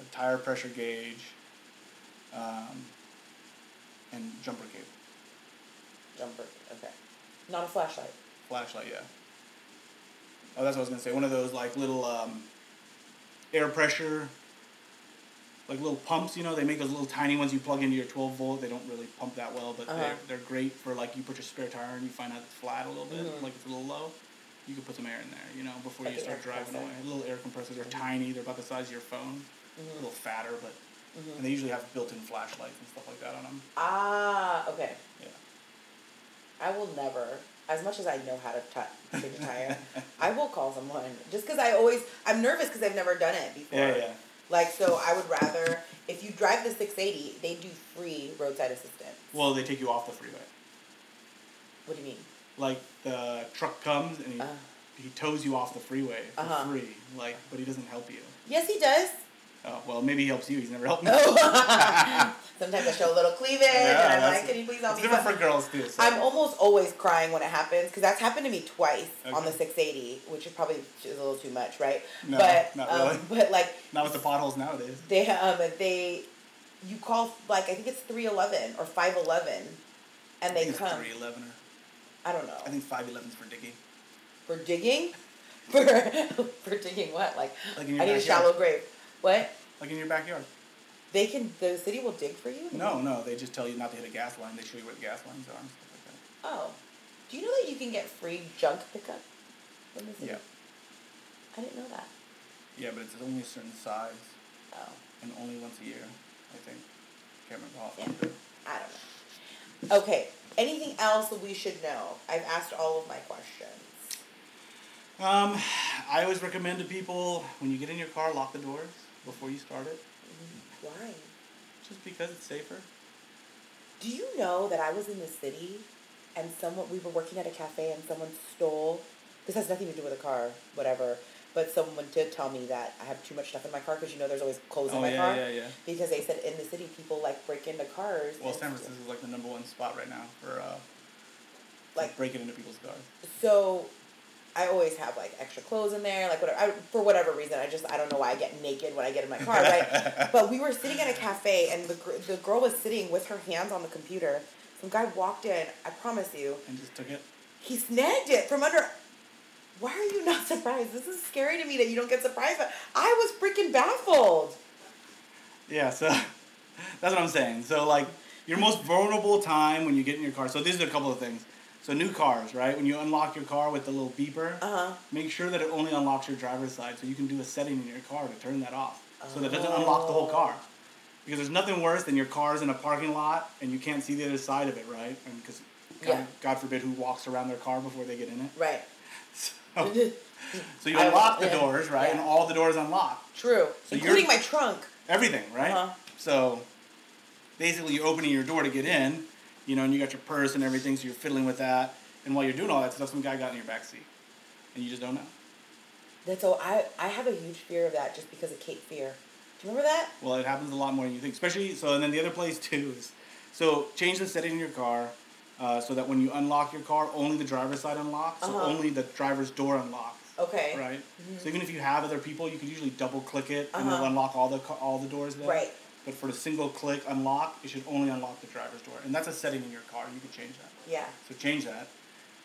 A tire pressure gauge, um, and jumper cable, Jumper. Okay. Not a flashlight. flashlight, yeah. Oh, that's what I was gonna say. One of those like little um, air pressure, like little pumps. You know, they make those little tiny ones you plug into your twelve volt. They don't really pump that well, but Uh-huh. they're they're great for like you put your spare tire and you find out it's flat a little bit, Mhm. like it's a little low. You can put some air in there, you know, before Like you start driving compressor. away. Little air compressors are Mhm. tiny. They're about the size of your phone. A Mm-hmm. little fatter, but Mm-hmm. and they usually have built-in flashlights and stuff like that on them. Ah, okay. Yeah. I will never, as much as I know how to t- change a tire, I will call someone just because I always I'm nervous because I've never done it before. Yeah, yeah. Like so, I would rather if you drive the 680, they do free roadside assistance. Well, they take you off the freeway. What do you mean? Like the truck comes and he, Uh, he tows you off the freeway for Uh-huh. free. Like, but he doesn't help you. yes, he does. Oh, well, maybe he helps you. He's never helped me. Sometimes I show a little cleavage, Yeah, and I'm like, "Can you please help It's me?" different for girls too. So. I'm almost always crying when it happens because that's happened to me twice on the 680, which is probably is a little too much, right? No, but not um, really. but like Not with the potholes nowadays. they um they you call like I think it's 311 or 511 and I they come. three eleven or I don't know. I think 511 is for digging. for digging for for digging what? Like Like I need a shallow grave. What? Like in your backyard. They can the city will dig for you? No, no, they just tell you not to hit a gas line. They show you where the gas lines are and stuff like that. Oh. Do you know that you can get free junk pickup from the city? Yeah. I didn't know that. Yeah, but it's only a certain size Oh. and only once a year, I think. Can't remember how Yeah. often. I don't know. Okay. Anything else that we should know? I've asked all of my questions. Um, I always recommend to people when you get in your car, lock the doors before you start it, Why? just because it's safer. Do you know that I was in the city and someone we were working at a cafe and someone stole this has nothing to do with a car, whatever. But someone did tell me that I have too much stuff in my car because you know there's always clothes in Oh my yeah, car. yeah, yeah. Because they said in the city people like break into cars. Well, San Francisco is like the number one spot right now for uh, Like- breaking into people's cars. So I always have like extra clothes in there, like whatever. I, for whatever reason, I just I don't know why I get naked when I get in my car, right? but we were sitting at a cafe, and the gr- the girl was sitting with her hands on the computer. Some guy walked in. I promise you, And just took it. he snagged it from under. Why are you not surprised? This is scary to me that you don't get surprised. But I was freaking baffled. Yeah, so that's what I'm saying. So like your most vulnerable time when you get in your car. So these are a couple of things. So new cars, right? When you unlock your car with the little beeper, Uh huh. make sure that it only unlocks your driver's side. So you can do a setting in your car to turn that off, so that it doesn't unlock the whole car. Because there's nothing worse than your car's in a parking lot and you can't see the other side of it, right? And because God, Yeah. God forbid who walks around their car before they get in it. Right. So, so you unlock the yeah. doors, right? And all the doors unlock. True. So Including my trunk. Everything, right? Uh-huh. So basically, you're opening your door to get in, you know, and you got your purse and everything, so you're fiddling with that. And while you're doing all that stuff, some guy got in your back seat, and you just don't know. That's so I I have a huge fear of that just because of Cape Fear. Do you remember that? Well, it happens a lot more than you think, especially. So, and then the other place too is, so change the setting in your car, uh, so that when you unlock your car, only the driver's side unlocks, so Uh-huh. only the driver's door unlocks. Okay. Right. So even if you have other people, you can usually double click it and Uh-huh. it'll unlock all the all the doors there. Right. But for the single click unlock, it should only unlock the driver's door, and that's a setting in your car. You can change that. Yeah. So change that.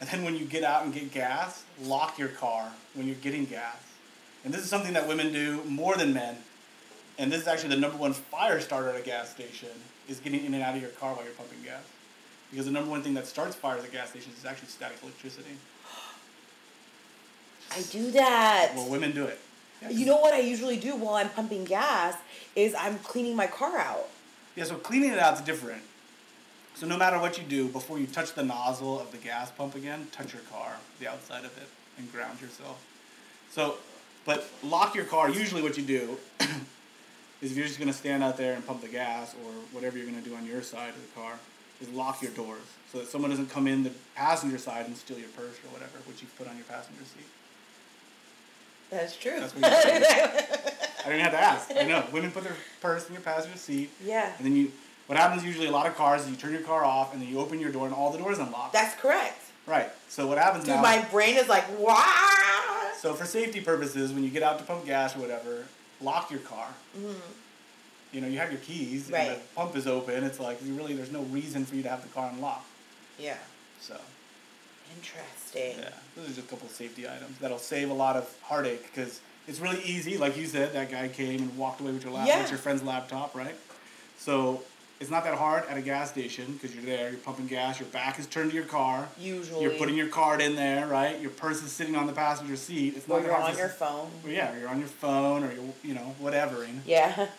And then when you get out and get gas, lock your car when you're getting gas. And this is something that women do more than men. And this is actually the number one fire starter at a gas station is getting in and out of your car while you're pumping gas. Because the number one thing that starts fires at gas stations is actually static electricity. I do that. Well, women do it. You know what I usually do while I'm pumping gas is I'm cleaning my car out. Yeah, so cleaning it out is different. So no matter what you do, before you touch the nozzle of the gas pump again, touch your car, the outside of it, and ground yourself. So, but lock your car. Usually, what you do is if you're just gonna stand out there and pump the gas or whatever you're gonna do on your side of the car, is lock your doors so that someone doesn't come in the passenger side and steal your purse or whatever, which you've put on your passenger seat. That's true. That's what you. I didn't have to ask. I know women put their purse in your passenger seat. yeah. And then you, what happens usually a lot of cars is you turn your car off and then you open your door and all the doors unlock. That's correct. right. So what happens Dude, now? my brain is like, wow. so for safety purposes, when you get out to pump gas or whatever, lock your car. You know, you have your keys Mm-hmm. Right. and the pump is open. It's like you really there's no reason for you to have the car unlocked. Yeah. So Interesting. Yeah, those are just a couple of safety items that'll save a lot of heartache because it's really easy. Like you said, that guy came and walked away with your laptop. Yeah. Your friend's laptop, right? So it's not that hard at a gas station because you're there, you're pumping gas, your back is turned to your car. Usually. You're putting your card in there, right? Your purse is sitting on the passenger seat. It's or not you're hard on your phone. Well, yeah, you're on your phone or you're, you know, whatevering. Yeah.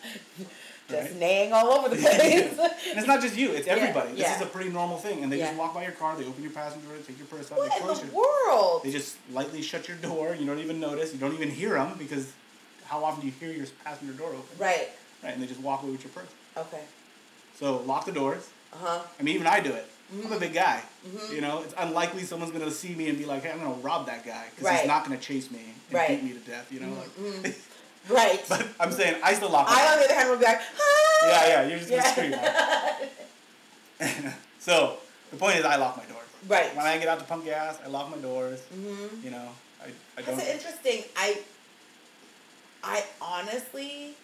Just Right. neighing all over the place. And it's not just you, it's Yeah, everybody. This yeah. is a pretty normal thing. And they just walk by your car, they open your passenger door, take your purse out, what they in close the your world? They just lightly shut your door. You don't even notice. You don't even hear them because how often do you hear your passenger door open? Right. Right, and they just walk away with your purse. Okay. So lock the doors. Uh huh. I mean, even I do it. I'm Mm-hmm. a big guy. You know, it's unlikely someone's gonna see me and be like, "Hey, I'm gonna rob that guy," because Right. he's not gonna chase me and Right. beat me to death. You know, like. Right. but I'm saying I still lock. my I, on the other hand, would be like, ah! Yeah, yeah, you're just gonna Yeah. scream. Right? so the point is, I lock my doors. Right. When I get out to pump gas, I lock my doors. Mhm. You know, I, I don't. That's interesting. I I honestly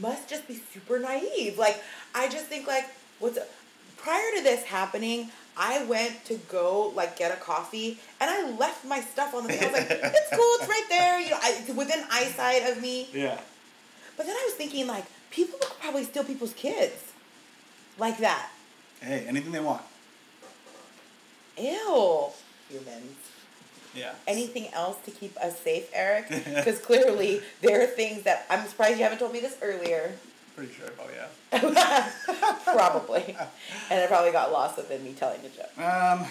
must just be super naive. Like I just think like what's prior to this happening, I went to go like get a coffee and I left my stuff on the thing. I was like, it's cool, it's right there, you know, I, it's within eyesight of me. Yeah. But then I was thinking like people could probably steal people's kids. Like that. Hey, anything they want. Ew. Humans. Yeah. anything else to keep us safe, Eric? Because clearly there are things that I'm surprised you haven't told me this earlier. Pretty sure. Oh yeah. probably. And it probably got lost within me telling the joke. Um,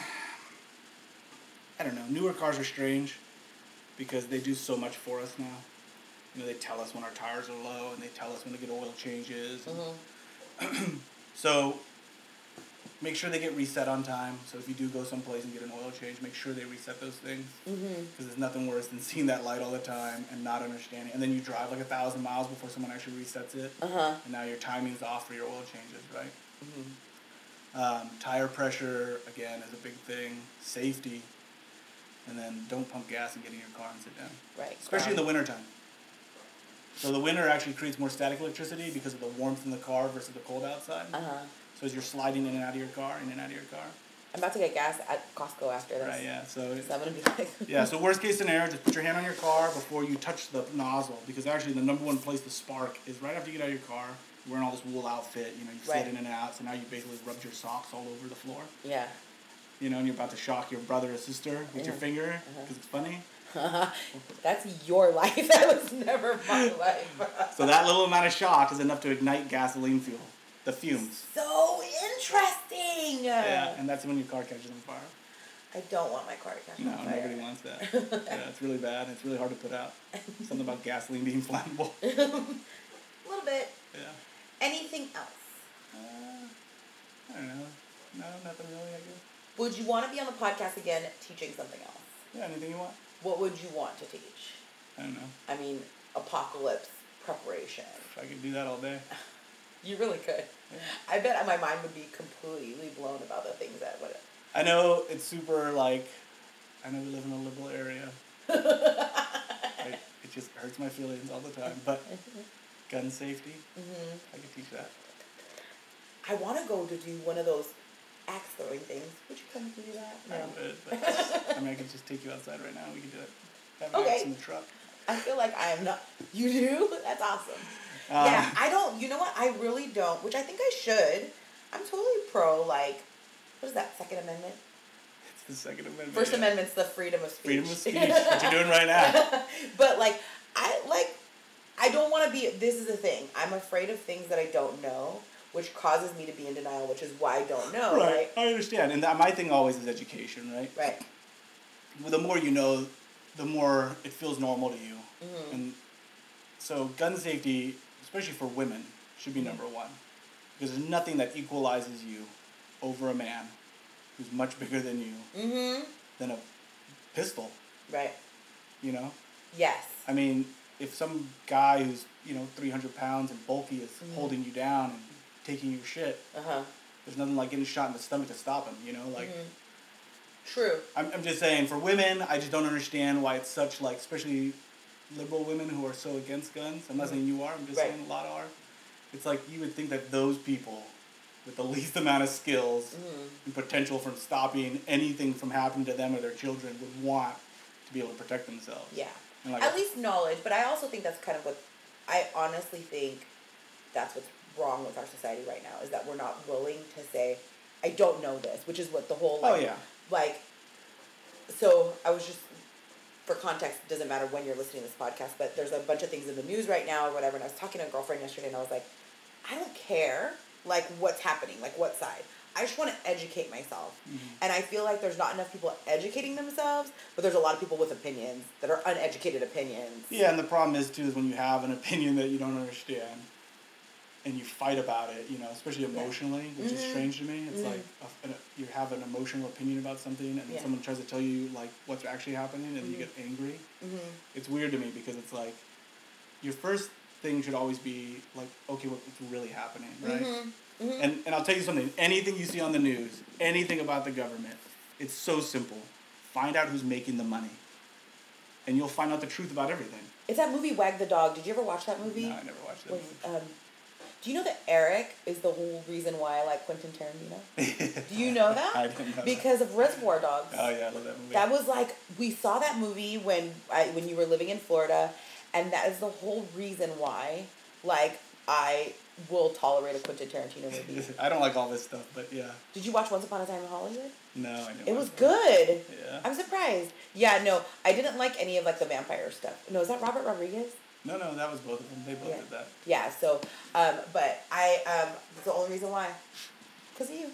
I don't know. Newer cars are strange. because they do so much for us now. You know, they tell us when our tires are low and they tell us when to get oil changes. Mm-hmm. So make sure they get reset on time. So if you do go someplace and get an oil change, make sure they reset those things. Because Mm-hmm. there's nothing worse than seeing that light all the time and not understanding. And then you drive like a thousand miles before someone actually resets it. Uh-huh. And now your timing's off for your oil changes, right? Mm-hmm. Um, tire pressure, again, is a big thing. Safety. And then don't pump gas and get in your car and sit down. Right. Especially in the wintertime. So the winter actually creates more static electricity because of the warmth in the car versus the cold outside. Uh-huh. As you're sliding in and out of your car, in and out of your car. I'm about to get gas at Costco after this. Right, yeah. So So I'm gonna be like yeah, so worst case scenario, just put your hand on your car before you touch the nozzle because actually the number one place to spark is right after you get out of your car. You're wearing all this wool outfit, you know, you Right. in and out, so now you basically rubbed your socks all over the floor. Yeah. You know, and you're about to shock your brother or sister with your Yeah. finger Uh-huh. because it's funny. That's your life. That was never my life. So that little amount of shock is enough to ignite gasoline fuel, the fumes. so interesting. Yeah, and that's when your car catches on fire. I don't want my car to catch No, on fire. No, nobody wants that. yeah, it's really bad. It's really hard to put out. Something about gasoline being flammable. A little bit. Yeah. Anything else? Uh, I don't know. No, nothing really. I guess. Would you want to be on the podcast again teaching something else? Yeah, anything you want. What would you want to teach? I don't know. I mean, apocalypse preparation. I could do that all day. You really could. Yeah. I bet my mind would be completely blown about the things that would. I know it's super like. I know we live in a liberal area. I, it just hurts my feelings all the time. But gun safety, hmm I could teach that. I want to go to do one of those axe throwing things. Would you come to do that? I would, but I mean, I could just take you outside right now. We could do it. Have an Okay. axe in the truck. I feel like I am not. You do? That's awesome. Um, yeah, I don't. You know what? I really don't. Which I think I should. I'm totally pro. Like, what is that? Second Amendment. It's the Second Amendment. First yeah. Amendment's the freedom of speech. Freedom of speech. what you're doing right now. but like, I like. I don't want to be. This is the thing. I'm afraid of things that I don't know, which causes me to be in denial. Which is why I don't know. Right. I understand. And that, my thing always is education, right? Right. The more you know, the more it feels normal to you. Mhm. And so, gun safety, especially for women, should be number one. Because there's nothing that equalizes you over a man who's much bigger than you Mm-hmm. than a pistol, Right. you know? Yes. I mean, if some guy who's, you know, 300 pounds and bulky is Mhm. holding you down and taking your shit, Uh huh. there's nothing like getting shot in the stomach to stop him, you know? Like, Mhm. True. I'm, I'm just saying, for women, I just don't understand why it's such, like, especially liberal women who are so against guns. I'm not saying you are, I'm just Right. saying a lot are. It's like you would think that those people with the least amount of skills Mhm. and potential from stopping anything from happening to them or their children would want to be able to protect themselves. Yeah. Like, At least knowledge, but I also think that's kind of what I honestly think that's what's wrong with our society right now is that we're not willing to say, I don't know this, which is what the whole oh yeah, like so I was just for context, it doesn't matter when you're listening to this podcast, but there's a bunch of things in the news right now or whatever, and I was talking to a girlfriend yesterday and I was like, I don't care like what's happening, like what side. I just want to educate myself. Mhm. And I feel like there's not enough people educating themselves, but there's a lot of people with opinions that are uneducated opinions. yeah. And the problem is too is when you have an opinion that you don't understand, and you fight about it, you know, especially emotionally, which is Mhm. strange to me. It's Mhm. like a, an- you have an emotional opinion about something, and then Yeah. someone tries to tell you like what's actually happening, and you Mhm. get angry. Mm-hmm. It's weird to me because it's like your first thing should always be like, okay, what's really happening, right? Mm-hmm. Mm-hmm. And and I'll tell you something. Anything you see on the news, anything about the government, it's so simple. Find out who's making the money, and you'll find out the truth about everything. it's that movie Wag the Dog. Did you ever watch that movie? No, I never watched that. With, um, do you know that Eric is the whole reason why I like Quentin Tarantino? Do you know that? I didn't know. that. Because of Reservoir Dogs. Oh yeah, I love that movie. That was like we saw that movie when I when you were living in Florida, and that is the whole reason why like I will tolerate a Quentin Tarantino movie. I don't like all this stuff, but yeah. Did you watch Once Upon a Time in Hollywood? No, I didn't. It was good. Yeah. I'm surprised. Yeah, no, I didn't like any of like the vampire stuff. No, is that Robert Rodriguez? No, no, that was both of them. They both Yeah. did that. Yeah, so, um, but I, um, that's the only reason why. Because of you.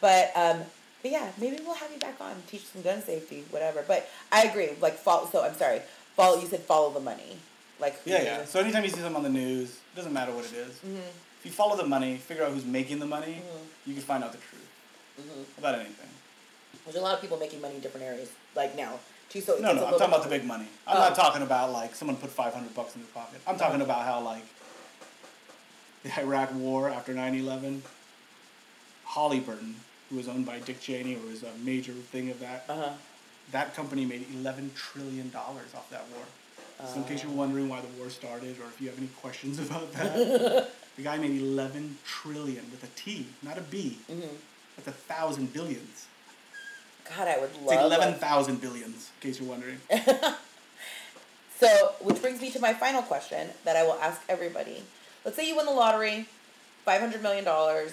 But, um, But yeah, maybe we'll have you back on, teach some gun safety, whatever. But I agree. Like follow. So I'm sorry. Follow. You said follow the money. Like who Yeah, yeah. So anytime you see something on the news, it doesn't matter what it is. Mm-hmm. If you follow the money, figure out who's making the money, you can find out the truth Mm-hmm. about anything. There's a lot of people making money in different areas. Like now, too. So it No, no, I'm talking about the big money. I'm Oh. not talking about like someone put 500 bucks in their pocket. I'm talking about how like the Iraq War after 9/11, Halliburton, who was owned by Dick Cheney, or was a major thing of that, Uh-huh. that company made 11 trillion dollars off that war. So in case you're wondering why the war started, or if you have any questions about that, the guy made 11 trillion with a T, not a B. Mm-hmm. That's a thousand billions. God, I would It's love. like like- 11,000 billions, in case you're wondering. So, which brings me to my final question that I will ask everybody. Let's say you win the lottery, five hundred million dollars.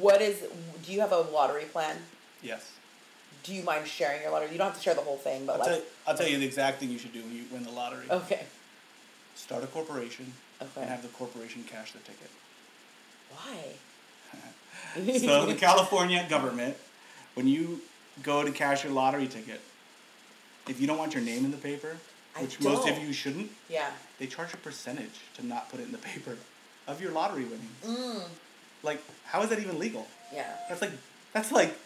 What is? Do you have a lottery plan? yes. Do you mind sharing your lottery? You don't have to share the whole thing, but I'll, tell, like, I'll tell you the exact thing you should do when you win the lottery. okay, Start a corporation okay. and have the corporation cash the ticket. Why? So the California government, when you go to cash your lottery ticket, if you don't want your name in the paper, which most of you shouldn't, yeah. they charge a percentage to not put it in the paper of your lottery winnings. Mm. Like, how is that even legal? Yeah. That's like that's like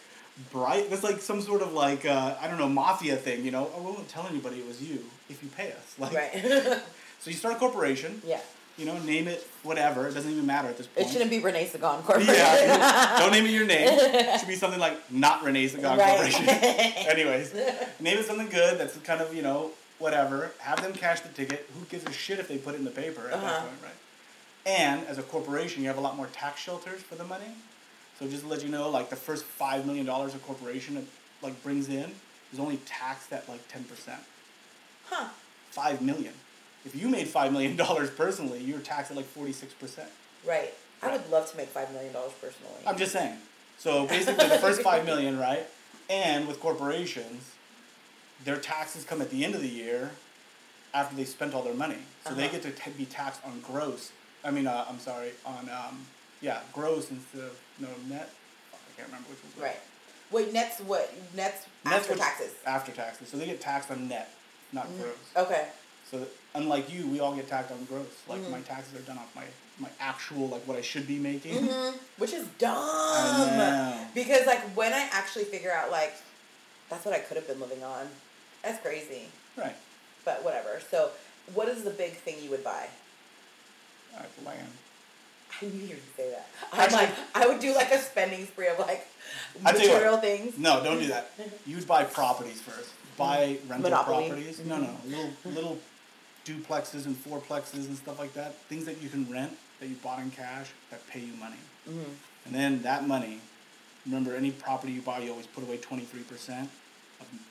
bright. That's like some sort of like uh, I don't know mafia thing. You know, oh, we won't tell anybody it was you if you pay us. Like, Right. so you start a corporation. yeah. You know, name it whatever. It doesn't even matter at this point. It shouldn't be Renee Sagan Corporation. Yeah, don't name it your name. It should be something like not Renee Sagan Right. Corporation. Anyways, name it something good that's kind of you know whatever. Have them cash the ticket. Who gives a shit if they put it in the paper at Uh-huh. that point, right? And as a corporation, you have a lot more tax shelters for the money. So just to let you know, like the first five million dollars a corporation like brings in is only taxed at like ten percent. huh. Five million. If you made five million dollars personally, you're taxed at like forty six percent. Right. I would love to make five million dollars personally. I'm just saying. So basically, the first five million, right? And with corporations, their taxes come at the end of the year, after they spent all their money. So they Uh-huh. get to t- be taxed on gross. I mean, uh, I'm sorry, on um, yeah, gross instead of no net. I can't remember which was which. right. Wait, nets what? Nets Net's after taxes. After taxes, so they get taxed on net, not Mm-hmm. gross. Okay. So unlike you, we all get taxed on gross. Like Mm-hmm. my taxes are done off my my actual like what I should be making. hmm Which is dumb. Because like when I actually figure out like that's what I could have been living on. That's crazy. Right. But whatever. So what is the big thing you would buy? I have land. I knew you would say that. I'm Actually- like I would do like a spending spree of like what. material things. No, don't do that. You would buy properties first. Buy rental Monopoly. properties. No, no, little little duplexes and fourplexes and stuff like that. Things that you can rent that you bought in cash that pay you money. Mm-hmm. And then that money, remember, any property you buy, you always put away twenty three percent.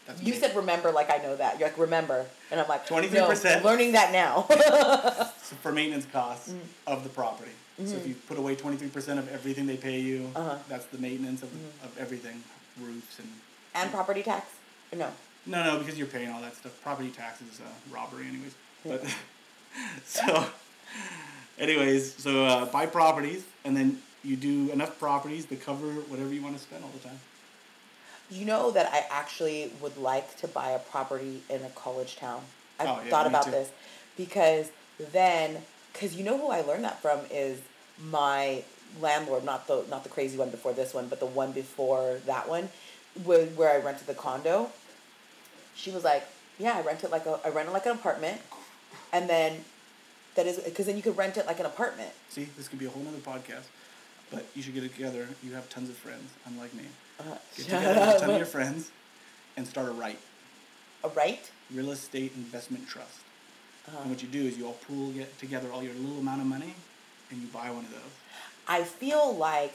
That's You said remember like I know that. You're like remember, and I'm like 23%. No, learning that now. for maintenance costs Mm. of the property. So if you put away twenty three percent of everything they pay you, Mm-hmm. Uh-huh. that's the maintenance of, Mm-hmm. of everything, roofs and and property tax? No. No, no, because you're paying all that stuff. Property tax is uh, robbery, anyways. But so, anyways, so uh, buy properties, and then you do enough properties to cover whatever you want to spend all the time. You know that I actually would like to buy a property in a college town. I've Oh, yeah, thought about too. this because then, because you know who I learned that from is my landlord, not the not the crazy one before this one, but the one before that one, where, where I rented the condo. She was like, "Yeah, I rented like a I rented like an apartment, and then that is because then you could rent it like an apartment. See, this could be a whole other podcast, but you should get it together. You have tons of friends, unlike me. Uh, Get together with a ton of your friends, and start a right A right? real estate investment trust. Uh-huh. And what you do is you all pool get together all your little amount of money, and you buy one of those. I feel like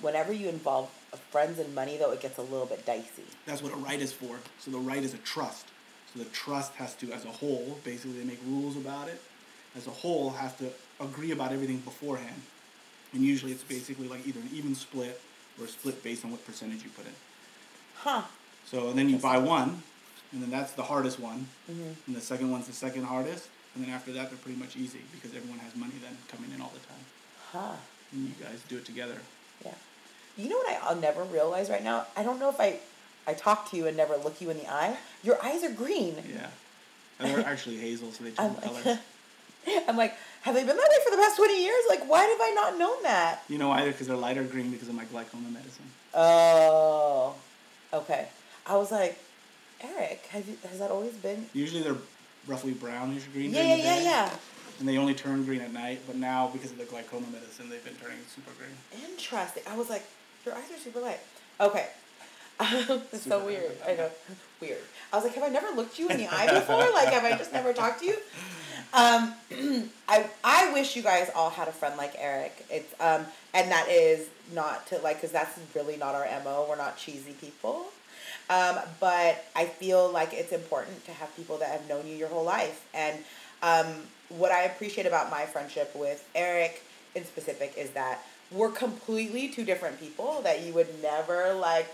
whenever you involve friends and money, though, it gets a little bit dicey. That's what a right is for. So the right is a trust. So the trust has to, as a whole, basically they make rules about it. As a whole, have to agree about everything beforehand. And usually it's basically like either an even split or a split based on what percentage you put in. Huh. So then you buy one, and then that's the hardest one. Mm-hmm. And the second one's the second hardest. And then after that, they're pretty much easy because everyone has money then coming in all the time. Huh. And you guys do it together. Yeah. You know what I, I'll never realize right now? I don't know if I, I talk to you and never look you in the eye. Your eyes are green. Yeah. And they're actually hazel, so they change like, colors. I'm like, have they been that way for the past 20 years? Like, why have I not known that? You know either because they're lighter green because of my glaucoma medicine. Oh, okay. I was like, Eric, you, has that always been? Usually they're roughly brownish green Yeah, during yeah, yeah, yeah. and they only turn green at night. But now, because of the glaucoma medicine, they've been turning super green. Interesting. I was like, your eyes are super light. Okay. it's so weird. I know. Weird. I was like, have I never looked you in the eye before? Like, have I just never talked to you? Um, I I wish you guys all had a friend like Eric. It's um, and that is not to like, cause that's really not our mo. We're not cheesy people. Um, but I feel like it's important to have people that have known you your whole life. And um, what I appreciate about my friendship with Eric in specific is that we're completely two different people that you would never like.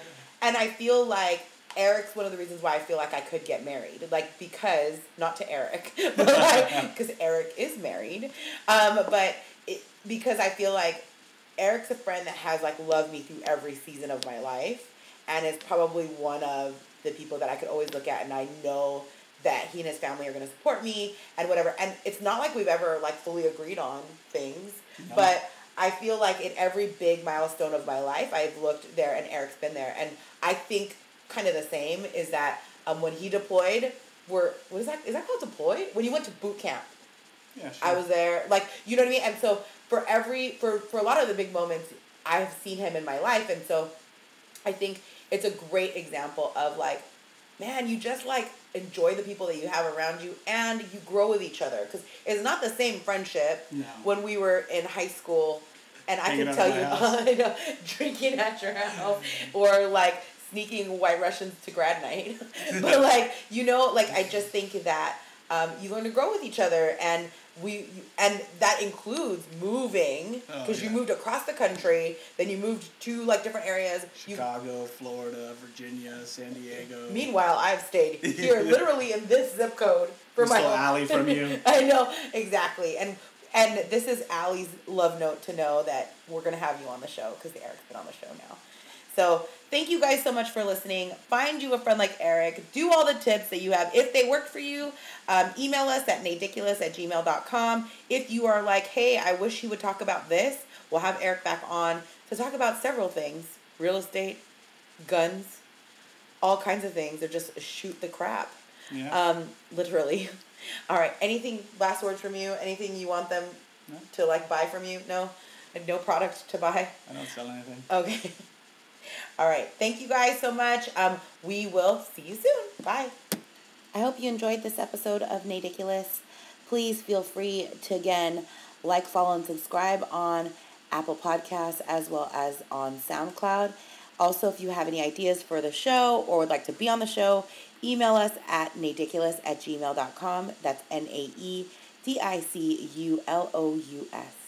And I feel like Eric's one of the reasons why I feel like I could get married. Like, because, not to Eric, but like, because Eric is married. Um, but it, because I feel like Eric's a friend that has like loved me through every season of my life and is probably one of the people that I could always look at and I know that he and his family are going to support me and whatever. And it's not like we've ever like fully agreed on things, No. but I feel like in every big milestone of my life, I've looked there and Eric's been there. And I think kind of the same is that um, when he deployed, we're, what is that? Is that called deployed? When you went to boot camp. Yeah, sure. I was there, like you know what I mean. And so for every for for a lot of the big moments, I've seen him in my life, and so I think it's a great example of like, man, you just like enjoy the people that you have around you, and you grow with each other because it's not the same friendship No. when we were in high school. And I can tell you. Know, drinking at your house, or like sneaking white Russians to grad night. but like, you know, like I just think that um, you learn to grow with each other, and we, and that includes moving Oh, because you moved across the country, then you moved to like different areas. You, Chicago, Florida, Virginia, San Diego. meanwhile, I've stayed here, literally in this zip code for Just my whole- alley from you. I know exactly, and and this is Allie's love note to know that we're gonna have you on the show because Eric's been on the show now. So thank you guys so much for listening. Find you a friend like Eric. Do all the tips that you have. If they work for you, um, email us at naediculous at gmail.com. If you are like, hey, I wish he would talk about this, we'll have Eric back on to talk about several things. Real estate, guns, all kinds of things. Or just shoot the crap. Yeah. Um, literally. All right. Anything last words from you? Anything you want them No. to like buy from you? No, And no product to buy. I don't sell anything. Okay. All right. Thank you guys so much. Um, we will see you soon. Bye. I hope you enjoyed this episode of Naediculous. Please feel free to again like, follow, and subscribe on Apple Podcasts as well as on SoundCloud. Also, if you have any ideas for the show or would like to be on the show, email us at naediculous at gmail.com. That's N A E D I C U L O U S.